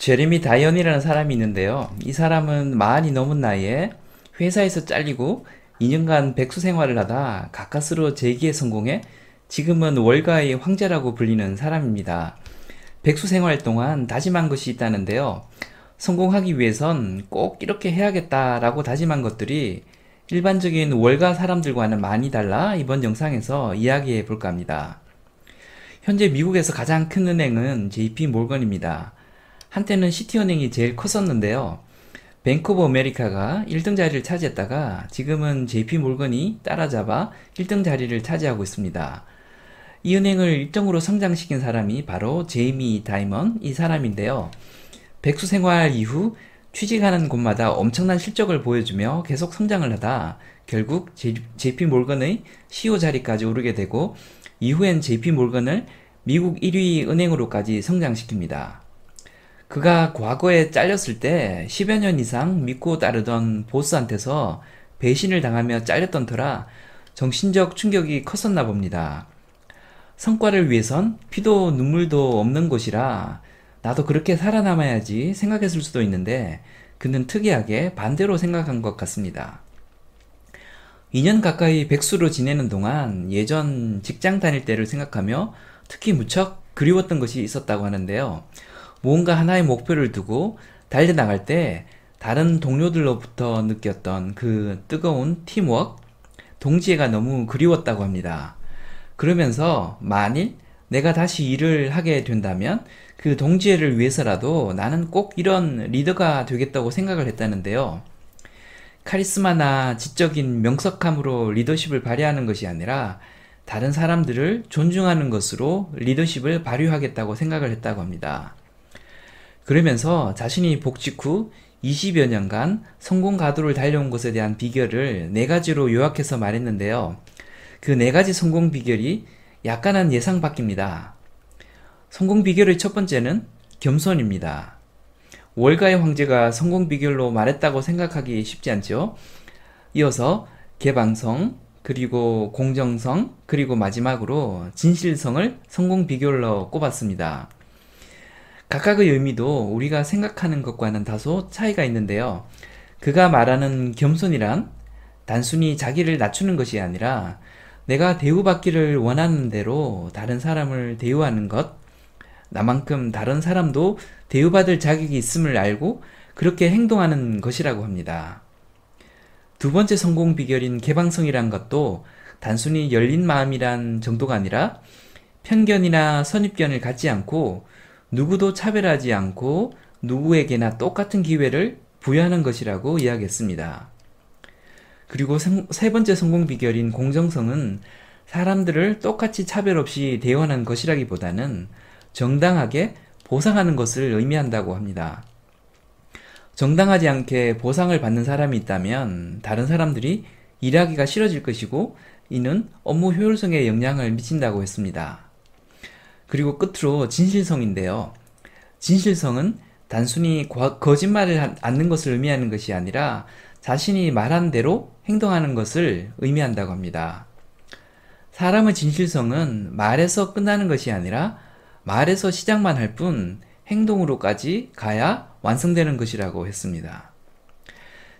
제이미 다이먼이라는 사람이 있는데요. 이 사람은 마흔이 넘은 나이에 회사에서 잘리고 2년간 백수 생활을 하다 가까스로 재기에 성공해 지금은 월가의 황제라고 불리는 사람입니다. 백수 생활 동안 다짐한 것이 있다는데요. 성공하기 위해선 꼭 이렇게 해야겠다라고 다짐한 것들이 일반적인 월가 사람들과는 많이 달라 이번 영상에서 이야기해 볼까 합니다. 현재 미국에서 가장 큰 은행은 JP 모건입니다. 한때는 시티은행이 제일 컸었는데요. 뱅크 오브 아메리카가 1등 자리를 차지했다가 지금은 JP 모건이 따라잡아 1등 자리를 차지하고 있습니다. 이 은행을 일등으로 성장시킨 사람이 바로 제이미 다이먼 이 사람인데요. 백수 생활 이후 취직하는 곳마다 엄청난 실적을 보여주며 계속 성장을 하다 결국 JP 모건의 CEO 자리까지 오르게 되고 이후엔 JP 몰건을 미국 1위 은행으로까지 성장시킵니다. 그가 과거에 잘렸을 때 10여 년 이상 믿고 따르던 보스한테서 배신을 당하며 잘렸던 터라 정신적 충격이 컸었나 봅니다. 성과를 위해선 피도 눈물도 없는 곳이라 나도 그렇게 살아남아야지 생각했을 수도 있는데 그는 특이하게 반대로 생각한 것 같습니다. 2년 가까이 백수로 지내는 동안 예전 직장 다닐 때를 생각하며 특히 무척 그리웠던 것이 있었다고 하는데요. 뭔가 하나의 목표를 두고 달려나갈 때 다른 동료들로부터 느꼈던 그 뜨거운 팀워크, 동지애가 너무 그리웠다고 합니다. 그러면서 만일 내가 다시 일을 하게 된다면 그 동지애를 위해서라도 나는 꼭 이런 리더가 되겠다고 생각을 했다는데요. 카리스마나 지적인 명석함으로 리더십을 발휘하는 것이 아니라 다른 사람들을 존중하는 것으로 리더십을 발휘하겠다고 생각을 했다고 합니다. 그러면서 자신이 복직 후 20여 년간 성공 가도를 달려온 것에 대한 비결을 네 가지로 요약해서 말했는데요. 그 네 가지 성공 비결이 약간은 예상 밖입니다. 성공 비결의 첫 번째는 겸손입니다. 월가의 황제가 성공 비결로 말했다고 생각하기 쉽지 않죠? 이어서 개방성, 그리고 공정성, 그리고 마지막으로 진실성을 성공 비결로 꼽았습니다. 각각의 의미도 우리가 생각하는 것과는 다소 차이가 있는데요. 그가 말하는 겸손이란 단순히 자기를 낮추는 것이 아니라 내가 대우받기를 원하는 대로 다른 사람을 대우하는 것, 나만큼 다른 사람도 대우받을 자격이 있음을 알고 그렇게 행동하는 것이라고 합니다. 두 번째 성공 비결인 개방성이란 것도 단순히 열린 마음이란 정도가 아니라 편견이나 선입견을 갖지 않고 누구도 차별하지 않고 누구에게나 똑같은 기회를 부여하는 것이라고 이야기했습니다. 그리고 세 번째 성공 비결인 공정성은 사람들을 똑같이 차별 없이 대원하는 것이라기보다는 정당하게 보상하는 것을 의미한다고 합니다. 정당하지 않게 보상을 받는 사람이 있다면 다른 사람들이 일하기가 싫어질 것이고 이는 업무 효율성에 영향을 미친다고 했습니다. 그리고 끝으로 진실성인데요. 진실성은 단순히 거짓말을 않는 것을 의미하는 것이 아니라 자신이 말한 대로 행동하는 것을 의미한다고 합니다. 사람의 진실성은 말에서 끝나는 것이 아니라 말에서 시작만 할 뿐 행동으로까지 가야 완성되는 것이라고 했습니다.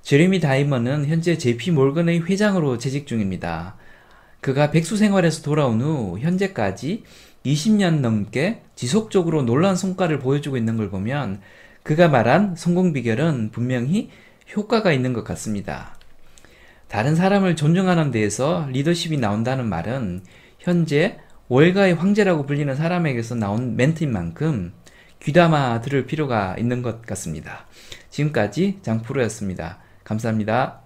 제레미 다이먼은 현재 JP 몰건의 회장으로 재직 중입니다. 그가 백수 생활에서 돌아온 후 현재까지 20년 넘게 지속적으로 놀라운 성과를 보여주고 있는 걸 보면 그가 말한 성공 비결은 분명히 효과가 있는 것 같습니다. 다른 사람을 존중하는 데에서 리더십이 나온다는 말은 현재 월가의 황제라고 불리는 사람에게서 나온 멘트인 만큼 귀담아 들을 필요가 있는 것 같습니다. 지금까지 장프로였습니다. 감사합니다.